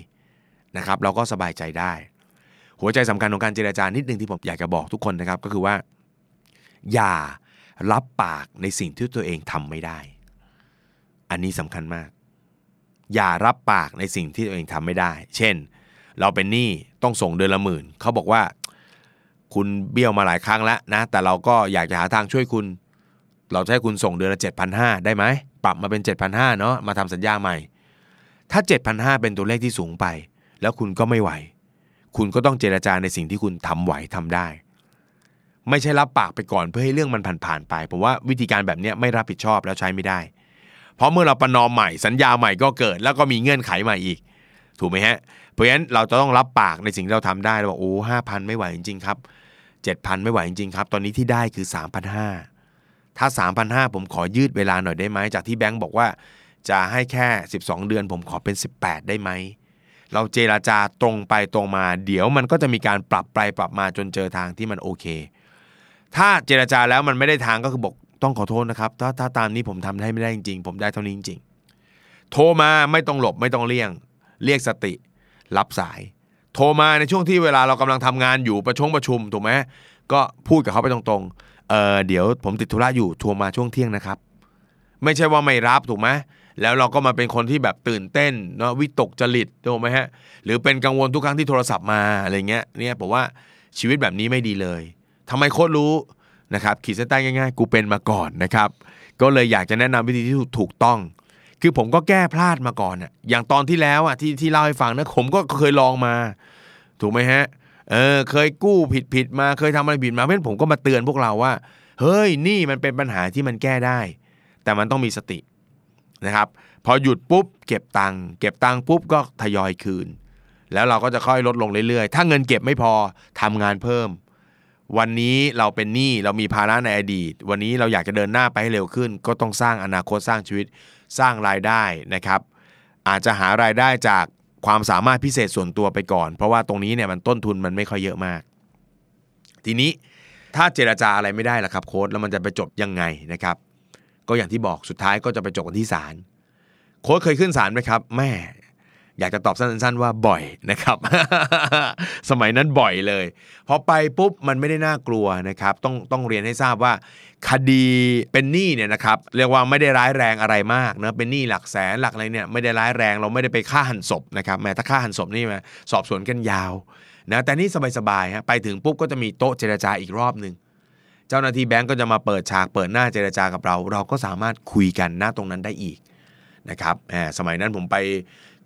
Speaker 1: นะครับเราก็สบายใจได้ หัวใจสำคัญของการเจราจานิดนึงที่ผมอยากจะบอกทุกคนนะครับก็คือว่า อย่ารับปากในสิ่งที่ตัวเองทำไม่ได้ อันนี้สำคัญมาก อย่ารับปากในสิ่งที่ตัวเองทำไม่ได้ เช่น เราเป็นหนี้ต้องส่งเดือนละหมื่นเขาบอกว่า คุณเบี้ยวมาหลายครั้งแล้วนะ แต่เราก็อยากจะหาทางช่วยคุณ เราจะให้คุณส่งเดือนละ 7,500 ได้ไหม ปรับมาเป็น 7,500 เนาะมาทำสัญญาใหม่ ถ้า 7,500 เป็นตัวเลขที่สูงไป แล้วคุณก็ไม่ไหว คุณก็ต้องเจราจาในสิ่งที่คุณทำไหวทำได้ ไม่ใช่รับปากไปก่อนเพื่อให้เรื่องมันผ่านๆไปผมว่าวิธีการแบบนี้ไม่รับผิดชอบแล้วใช้ไม่ได้ เพราะเมื่อเราประนอมใหม่สัญญาใหม่ก็เกิด แล้วก็มีเงื่อนไขใหม่อีก ถูกไหมฮะเพราะฉะนั้นเราจะต้องรับปากในสิ่งที่เราทำได้เราบอกโอ้ห้าพันไม่ไหวจริงๆครับ เจ็ดพันไม่ไหวจริงๆครับ ตอนนี้ที่ได้คือ 3 5 0 0 ถ้า 3,500 ผมขอยืดเวลาหน่อยได้ไหม จากที่แบงก์บอกว่าจะให้แค่ 12 เดือน ผมขอเป็น 18 ได้ไหม เราเจราจาตรงไปตรงมา เดี๋ยวมันก็จะมีการปรับไปปรับมาจนเจอทางที่มันโอเค ถ้าเจราจาแล้วมันไม่ได้ทางก็คือบอกต้องขอโทษนะครับ ถ้าถ้าตามนี้ผมทำให้ไม่ได้จริงๆ ผมได้เท่านี้จริงๆ โทรมาไม่ต้องหลบไม่ต้องเลี่ยง เรียกสติ รับสาย โทรมาในช่วงที่เวลาเรากำลังทำงานอยู่ประชงประชุมถูกไหมก็พูดกับเขาไปตรงๆเออเดี๋ยวผมติดธุระอยู่โทรมาช่วงเที่ยงนะครับ ไม่ใช่ว่าไม่รับถูกไหมแล้วเราก็มาเป็นคนที่แบบตื่นเต้นเนาะวิตกจริตถูกไหมฮะหรือเป็นกังวลทุกครั้งที่โทรศัพท์มาอะไรเงี้ยเนี่ยผมว่าชีวิตแบบนี้ไม่ดีเลยทำไมโค้ดรู้นะครับขีดเส้นใต้ง่ายๆ กูเป็นมาก่อนนะครับ ก็เลยอยากจะแนะนำวิธีที่ถูกต้อง คือผมก็แก้พลาดมาก่อนอะอย่างตอนที่แล้วอะที่ที่เล่าให้ฟังนะผมก็เคยลองมา ถูกไหมฮะเออเคยกู้ผิดผิดมาเคยทำอะไรผิดมาเพราะฉะนั้นผมก็มาเตือนพวกเราว่า เฮ้ยนี่มันเป็นปัญหาที่มันแก้ได้ แต่มันต้องมีสตินะครับ พอหยุดปุ๊บเก็บตังค์เก็บตังค์ปุ๊บก็ทยอยคืน แล้วเราก็จะค่อยลดลงเรื่อยๆ ถ้าเงินเก็บไม่พอทำงานเพิ่ม วันนี้เราเป็นหนี้เรามีภาระในอดีต วันนี้เราอยากจะเดินหน้าไปให้เร็วขึ้น ก็ต้องสร้างอนาคตสร้างชีวิต สร้างรายได้นะครับ อาจจะหารายได้จากความสามารถพิเศษส่วนตัวไปก่อน เพราะว่าตรงนี้เนี่ยมันต้นทุนมันไม่ค่อยเยอะมาก ทีนี้ถ้าเจราจาอะไรไม่ได้ล่ะครับโค้ดแล้วมันจะไปจบยังไงนะครับ ก็อย่างที่บอกสุดท้ายก็จะไปจบกันที่ศาลโค้ดเคยขึ้นศาลไหมครับแม่อยากจะตอบสั้นๆว่าบ่อยนะครับ สมัยนั้นบ่อยเลย พอไปปุ๊บมันไม่ได้น่ากลัวนะครับ ต้องต้องเรียนให้ทราบว่า คดีเป็นหนี้เนี่ยนะครับเรียกว่าไม่ได้ร้ายแรงอะไรมากนะเป็นหนี้หลักแสนหลักอะไรเนี่ยไม่ได้ร้ายแรงเราไม่ได้ไปฆ่าหันศพนะครับแม้ถ้าฆ่าหันศพนี่มาสอบสวนกันยาวนะแต่นี่สบายๆฮะไปถึงปุ๊บก็จะมีโต๊ะเจรจาอีกรอบหนึ่งเจ้าหน้าที่แบงก์ก็จะมาเปิดฉากเปิดหน้าเจรจากับเรา เราก็สามารถคุยกันหน้าตรงนั้นได้อีกนะครับแหมสมัยนั้นผมไป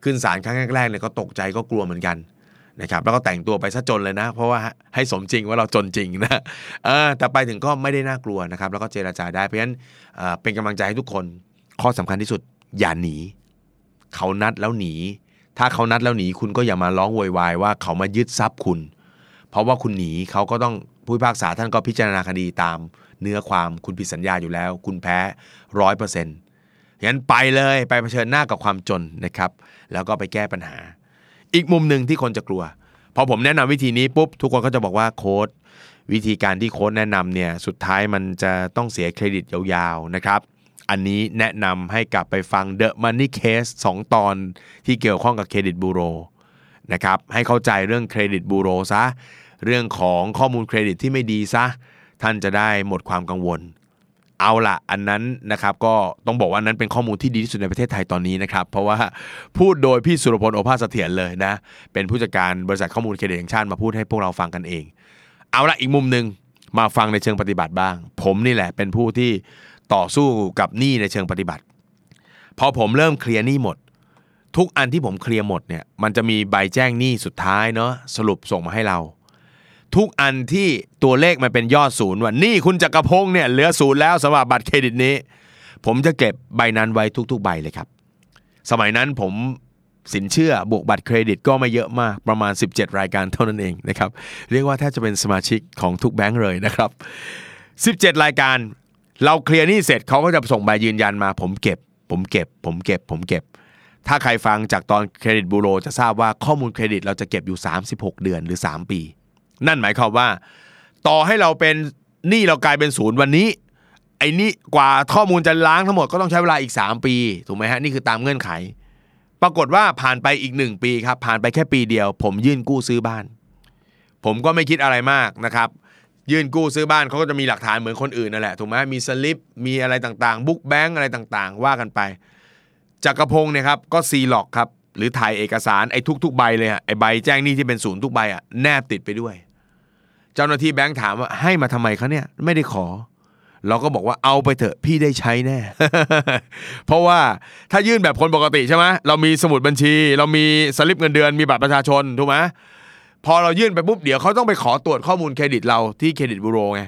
Speaker 1: ขึ้นศาลครั้งแรกๆเนี่ยก็ตกใจก็กลัวเหมือนกัน นะครับแล้วก็แต่งตัวไปซะจนเลยนะ เพราะว่าให้สมจริงว่าเราจนจริงนะแต่ไปถึงก็ไม่ได้น่ากลัวนะครับ แล้วก็เจราจาได้เพราะฉะนั้นเป็นกำลังใจให้ทุกคน ข้อสำคัญที่สุดอย่าหนี เขานัดแล้วหนี ถ้าเขานัดแล้วหนีคุณก็อย่ามาร้องโวยวายว่าเขามายึดทรัพย์คุณ เพราะว่าคุณหนีเขาก็ต้องผู้พิพากษาท่านก็พิจารณาคดีตามเนื้อความคุณผิดสัญญาอยู่แล้ว คุณแพ้ร้อยเปอร์เซ็นต์งั้นไปเลยไปเผชิญหน้ากับความจนนะครับ แล้วก็ไปแก้ปัญหา อีกมุมหนึ่งที่คนจะกลัวพอผมแนะนำวิธีนี้ปุ๊บทุกคนก็จะบอกว่าโค้ชวิธีการที่โค้ชแนะนำเนี่ยสุดท้ายมันจะต้องเสียเครดิตยาวๆนะครับ อันนี้แนะนำให้กลับไปฟัง The Money Case 2 ตอนที่เกี่ยวข้องกับเครดิตบูโรนะครับให้เข้าใจเรื่องเครดิตบูโรซะเรื่องของข้อมูลเครดิตที่ไม่ดีซะท่านจะได้หมดความกังวล เอาละอันนั้นนะครับก็ต้องบอกว่านั้นเป็นข้อมูลที่ดีที่สุดในประเทศไทยตอนนี้นะครับ เพราะว่าพูดโดยพี่สุรพลโอภาสเสถียรเลยนะ เป็นผู้จัดการบริษัทข้อมูลเครดิตแห่งชาติมาพูดให้พวกเราฟังกันเอง เอาละอีกมุมหนึ่งมาฟังในเชิงปฏิบัติบ้าง ผมนี่แหละเป็นผู้ที่ต่อสู้กับหนี้ในเชิงปฏิบัติ พอผมเริ่มเคลียร์หนี้หมด ทุกอันที่ผมเคลียร์หมดเนี่ยมันจะมีใบแจ้งหนี้สุดท้ายเนาะสรุปส่งมาให้เรา ทุกอันที่ตัวเลขมันเป็นยอดศูนย์ว่านี่คุณจักรพงศ์เนี่ยเหลือศูนย์แล้วสำหรับบัตรเครดิตนี้ ผมจะเก็บใบนั้นไว้ทุก ๆ ใบเลยครับ สมัยนั้นผมสินเชื่อบวกบัตรเครดิตก็ไม่เยอะมากประมาณ 17 รายการเท่านั้นเองนะครับ เรียกว่าแทบจะเป็นสมาชิกของทุกแบงก์เลยนะครับ 17 รายการ เราเคลียร์นี้เสร็จเขาก็จะส่งใบยืนยันมา ผมเก็บ ผมเก็บ ผมเก็บ ผมเก็บ ถ้าใครฟังจากตอนเครดิตบูโรจะทราบว่าข้อมูลเครดิตเราจะเก็บอยู่ 36 เดือนหรือ 3 ปี นั่นหมายความว่า ต่อให้เราเป็นหนี้เรากลายเป็นศูนย์วันนี้ ไอ้นี่กว่าข้อมูลจะล้างทั้งหมดก็ต้องใช้เวลาอีก 3 ปีถูกไหมฮะนี่คือตามเงื่อนไข ปรากฏว่าผ่านไปอีก 1 ปีครับ ผ่านไปแค่ปีเดียว ผมยื่นกู้ซื้อบ้าน ผมก็ไม่คิดอะไรมากนะครับยื่นกู้ซื้อบ้านเขาก็จะมีหลักฐานเหมือนคนอื่นนั่นแหละถูกไหมมีสลิปมีอะไรต่างๆ บุ๊กแบงอะไรต่างๆ ว่ากันไปจักรพงศ์เนี่ยครับก็ซีล็อกครับหรือถ่ายเอกสารไอ้ทุกๆใบเลยอะไอ้ใบแจ้งหนี้ที่เป็นศูนย์ทุกใบอะแนบติดไปด้วย เจ้าหน้าที่แบงค์ถามว่าให้มาทำไมคะเนี่ยไม่ได้ขอ เราก็บอกว่าเอาไปเถอะพี่ได้ใช้แน่ เพราะว่าถ้ายื่นแบบคนปกติใช่ไหมเรามีสมุดบัญชี เรามีสลิปเงินเดือนมีบัตรประชาชนถูกไหมพอเรายื่นไปปุ๊บเดี๋ยวเขาต้องไปขอตรวจข้อมูลเครดิตเราที่เครดิตบูโรไง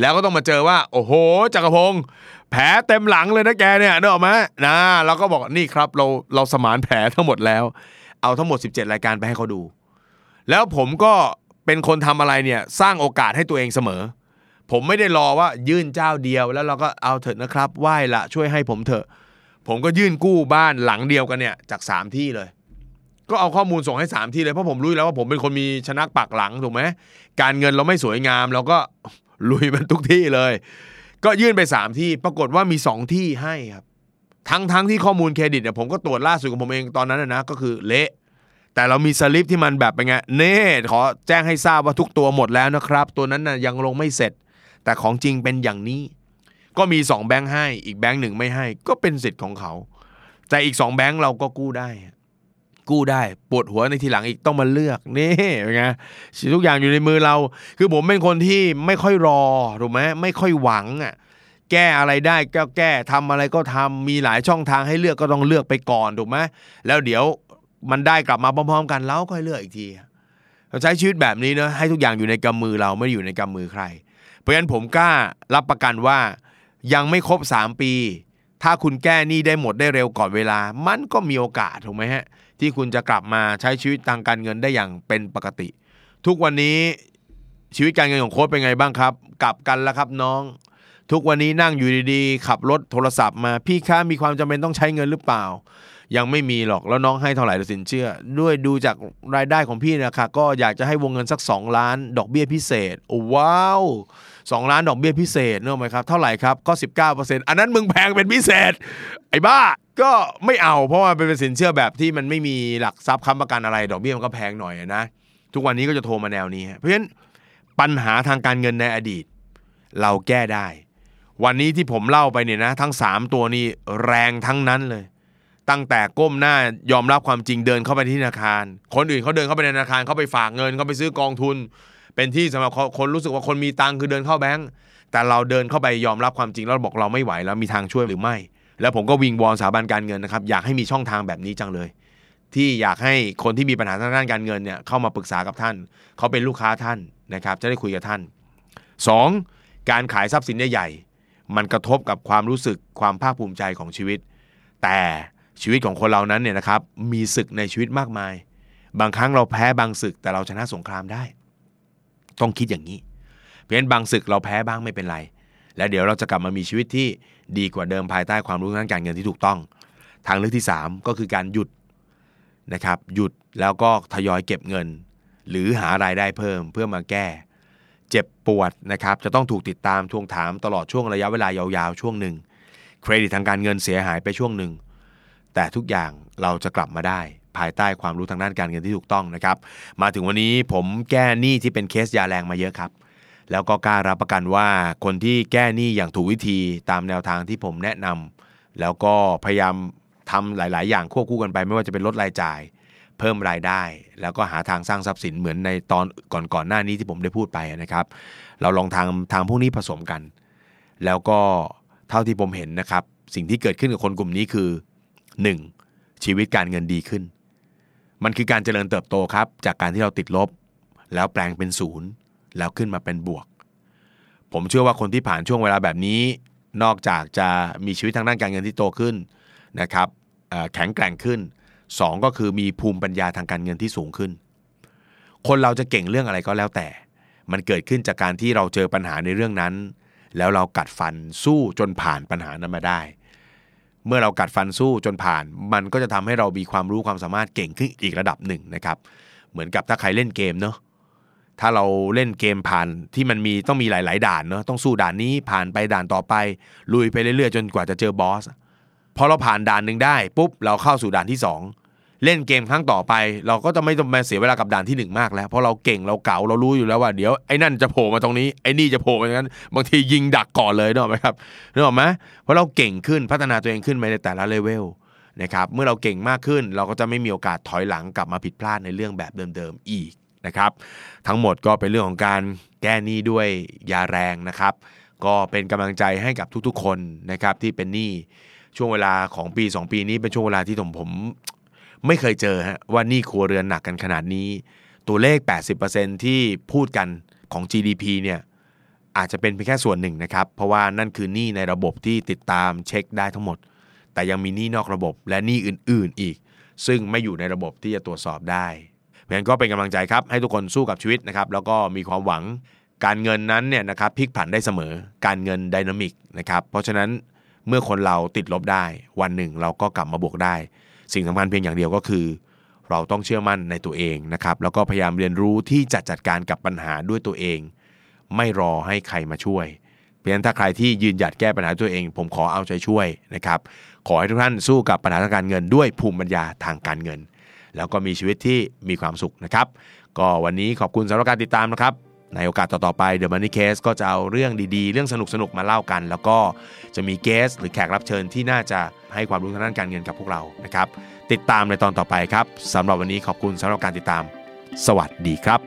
Speaker 1: แล้วก็ต้องมาเจอว่า โอ้โหจักรพงศ์แผลเต็มหลังเลยนะแกเนี่ยนึกออกไหมนะเราก็บอกนี่ครับเราเราสมานแผลทั้งหมดแล้ว เอาทั้งหมด 17 รายการไปให้เขาดู แล้วผมก็ เป็นคนทำอะไรเนี่ยสร้างโอกาสให้ตัวเองเสมอ ผมไม่ได้รอว่ายื่นเจ้าเดียวแล้วเราก็เอาเถอะนะครับไหว้ละช่วยให้ผมเถอะ ผมก็ยื่นกู้บ้านหลังเดียวกันเนี่ยจาก 3 ที่เลย ก็เอาข้อมูลส่งให้ 3 ที่เลยเพราะผมรู้อยู่แล้วว่าผมเป็นคนมีชนักปักหลังถูกไหมการเงินเราไม่สวยงามเราก็ลุยมันทุกที่เลย ก็ยื่นไป 3 ที่ปรากฏว่ามี 2 ที่ให้ครับทั้งทั้งที่ข้อมูลเครดิตเนี่ยผมก็ตรวจล่าสุดของผมเองตอนนั้นนะก็คือเละ แต่เรามีสลิปที่มันแบบเป็นไงเน่ขอแจ้งให้ทราบว่าทุกตัวหมดแล้วนะครับ ตัวนั้นนะ่ะยังลงไม่เสร็จ แต่ของจริงเป็นอย่างนี้ ก็มี 2 แบงค์ให้อีกแบงค์หนึ่งไม่ให้ ก็เป็นสิทธิ์ของเขา แต่อีก 2 แบงค์เราก็กู้ได้ กู้ได้ปวดหัวในทีหลังอีกต้องมาเลือกนี่เป็นไงทุกอย่างอยู่ในมือเรา คือผมเป็นคนที่ไม่ค่อยรอถูกไหมไม่ค่อยหวังอะแก้อะไรได้ก็แก้ทำอะไรก็ทำมีหลายช่องทางให้เลือกก็ต้องเลือกไปก่อนถูกไหมแล้วเดี๋ยว มันได้กลับมาพร้อมๆ กันแล้วค่อยเลือกอีกทีเราใช้ชีวิตแบบนี้เนะให้ทุกอย่างอยู่ในกำมือเราไม่อยู่ในกำมือใคร เพราะฉะนั้นผมกล้ารับประกันว่ายังไม่ครบ 3 ปี ถ้าคุณแก้หนี้ได้หมดได้เร็วก่อนเวลา มันก็มีโอกาสถูกไหมฮะ ที่คุณจะกลับมาใช้ชีวิตทางการเงินได้อย่างเป็นปกติ ทุกวันนี้ชีวิตการเงินของโค้ชเป็นไงบ้างครับ กลับกันแล้วครับน้อง ทุกวันนี้นั่งอยู่ดีๆ ขับรถโทรศัพท์มาพี่คะมีความจำเป็นต้องใช้เงินหรือเปล่า ยังไม่มีหรอกแล้วน้องให้เท่าไหร่ละสินเชื่อ ด้วยดูจากรายได้ของพี่นะคะก็อยากจะให้วงเงินสัก 2 ล้าน ดอกเบี้ยพิเศษโอ้ว้าว2 ล้านดอกเบี้ยพิเศษเนอะไหมครับเท่าไหร่ครับก็ 19%อันนั้นมึงแพงเป็นพิเศษ ไอ้บ้าก็ไม่เอาเพราะว่าเป็นสินเชื่อแบบที่มันไม่มีหลักทรัพย์ค้ำประกันอะไร ดอกเบี้ยมันก็แพงหน่อยนะทุกวันนี้ก็จะโทรมาแนวนี้เพราะฉะนั้นปัญหาทางการเงินในอดีต เราแก้ได้ วันนี้ที่ผมเล่าไปเนี่ยนะ ทั้ง 3 ตัวนี้แรงทั้งนั้นเลย ตั้งแต่ก้มหน้ายอมรับความจริงเดินเข้าไปที่ธนาคาร คนอื่นเขาเดินเข้าไปในธนาคารเขาไปฝากเงินเขาไปซื้อกองทุน เป็นที่สำหรับคนรู้สึกว่าคนมีตังคือเดินเข้าแบงก์แต่เราเดินเข้าไปยอมรับความจริงแล้วบอกเราไม่ไหวแล้วมีทางช่วยหรือไม่ แล้วผมก็วิงวอนสถาบันการเงินนะครับอยากให้มีช่องทางแบบนี้จังเลย ที่อยากให้คนที่มีปัญหาทางด้านการเงินเนี่ยเข้ามาปรึกษากับท่าน เขาเป็นลูกค้าท่านนะครับจะได้คุยกับท่าน 2. การขายทรัพย์สินใหญ่ๆมันกระทบกับความรู้สึกความภาคภูมิใจของชีวิต แต่ ชีวิตของคนเรานั้นเนี่ยนะครับมีศึกในชีวิตมากมาย บางครั้งเราแพ้บางศึกแต่เราชนะสงครามได้ ต้องคิดอย่างนี้ เพราะฉะนั้นบางศึกเราแพ้บ้างไม่เป็นไร และเดี๋ยวเราจะกลับมามีชีวิตที่ดีกว่าเดิมภายใต้ความรู้ทางการเงินที่ถูกต้อง ทางเลือกที่ 3 ก็คือการหยุดนะครับหยุดแล้วก็ทยอยเก็บเงิน หรือหารายได้เพิ่มเพื่อมาแก้ เจ็บปวดนะครับจะต้องถูกติดตามทวงถามตลอดช่วงระยะเวลายาวๆ ช่วงหนึ่งเครดิตทางการเงินเสียหายไปช่วงหนึ่ง แต่ทุกอย่างเราจะกลับมาได้ภายใต้ความรู้ทางด้านการเงินที่ถูกต้องนะครับ มาถึงวันนี้ผมแก้หนี้ที่เป็นเคสยาแรงมาเยอะครับ แล้วก็กล้ารับประกันว่าคนที่แก้หนี้อย่างถูกวิธีตามแนวทางที่ผมแนะนำแล้วก็พยายามทำหลาย ๆ อย่างควบคู่กันไป ไม่ว่าจะเป็นลดรายจ่าย เพิ่มรายได้ แล้วก็หาทางสร้างทรัพย์สินเหมือนในตอนก่อนๆหน้านี้ที่ผมได้พูดไปนะครับ เราลองทางทางพวกนี้ผสมกัน แล้วก็เท่าที่ผมเห็นนะครับ สิ่งที่เกิดขึ้นกับคนกลุ่มนี้คือ 1. ชีวิตการเงินดีขึ้น มันคือการเจริญเติบโตครับ จากการที่เราติดลบ แล้วแปลงเป็นศูนย์แล้วขึ้นมาเป็นบวก ผมเชื่อว่าคนที่ผ่านช่วงเวลาแบบนี้ นอกจากจะมีชีวิตทางด้านการเงินที่โตขึ้นนะครับแข็งแกร่งขึ้น 2 ก็คือมีภูมิปัญญาทางการเงินที่สูงขึ้น คนเราจะเก่งเรื่องอะไรก็แล้วแต่ มันเกิดขึ้นจากการที่เราเจอปัญหาในเรื่องนั้น แล้วเรากัดฟันสู้จนผ่านปัญหานั้นมาได้ เมื่อเรากัดฟันสู้จนผ่าน มันก็จะทำให้เรามีความรู้ความสามารถเก่งขึ้นอีกระดับหนึ่งนะครับ เหมือนกับถ้าใครเล่นเกมเนาะถ้าเราเล่นเกมผ่านที่มันมีต้องมีหลาย ๆ ด่านเนาะต้องสู้ด่านนี้ผ่านไปด่านต่อไป ลุยไปเรื่อยๆ จนกว่าจะเจอบอสพอเราผ่านด่านหนึ่งได้ปุ๊บเราเข้าสู่ด่านที่2 เล่นเกมครั้งต่อไป เราก็จะไม่ต้องมาเสียเวลากับด่านที่1มากแล้วเพราะเราเก่งเราเก่าเรารู้อยู่แล้วว่าเดี๋ยวไอ้นั่นจะโผล่มาตรงนี้ไอ้นี่จะโผล่มาอย่างนั้นบางทียิงดักก่อนเลยเนอะไหมครับนึกออกไหมเพราะเราเก่งขึ้นพัฒนาตัวเองขึ้นไปในแต่ละเลเวลนะครับเมื่อเราเก่งมากขึ้น เราก็จะไม่มีโอกาสถอยหลังกลับมาผิดพลาดในเรื่องแบบเดิมๆอีกนะครับ ทั้งหมดก็เป็นเรื่องของการแก้หนี้ด้วยยาแรงนะครับ ก็เป็นกำลังใจให้กับทุกๆคนนะครับที่เป็นหนี้ช่วงเวลาของปี 2 ปีนี้เป็นช่วงเวลาที่ผมผม ไม่เคยเจอฮะว่านี้ครัวเรือนหนักกันขนาดนี้ ตัวเลข 80%ที่พูดกันของ GDP เนี่ยอาจจะเป็นเพียงแค่ส่วนหนึ่งนะครับ เพราะว่านั่นคือหนี้ในระบบที่ติดตามเช็คได้ทั้งหมด แต่ยังมีหนี้นอกระบบและหนี้อื่น ๆ อีก ซึ่งไม่อยู่ในระบบที่จะตรวจสอบได้เพราะฉะนั้นก็เป็นกำลังใจครับ ให้ทุกคนสู้กับชีวิตนะครับ แล้วก็มีความหวังการเงินนั้นเนี่ยนะครับพลิกผันได้เสมอการเงินไดนามิกนะครับเพราะฉะนั้นเมื่อคนเราติดลบได้ วันหนึ่งเราก็กลับมาบวกได้ สิ่งสำคัญเพียงอย่างเดียวก็คือ เราต้องเชื่อมั่นในตัวเองนะครับแล้วก็พยายามเรียนรู้ที่จะจัดการกับปัญหาด้วยตัวเอง ไม่รอให้ใครมาช่วยเพราะฉะนั้นถ้าใครที่ยืนหยัดแก้ปัญหาตัวเอง ผมขอเอาใจช่วยนะครับขอให้ทุกท่านสู้กับปัญหาทางการเงินด้วยภูมิปัญญาทางการเงิน แล้วก็มีชีวิตที่มีความสุขนะครับ ก็วันนี้ขอบคุณสำหรับการติดตามนะครับ ในโอกาสต่อๆไป The Money Case ก็จะเอาเรื่องดีๆ เรื่องสนุกๆ มาเล่ากัน แล้วก็จะมีเกสหรือแขกรับเชิญที่น่าจะให้ความรู้ทางด้านการเงินกับพวกเรานะครับติดตามในตอนต่อไปครับสำหรับวันนี้ขอบคุณสำหรับการติดตาม สวัสดีครับ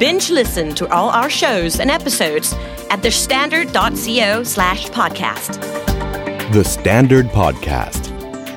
Speaker 3: Binge listen to all our shows and episodes at thestandard.co slash podcast.
Speaker 4: The Standard Podcast.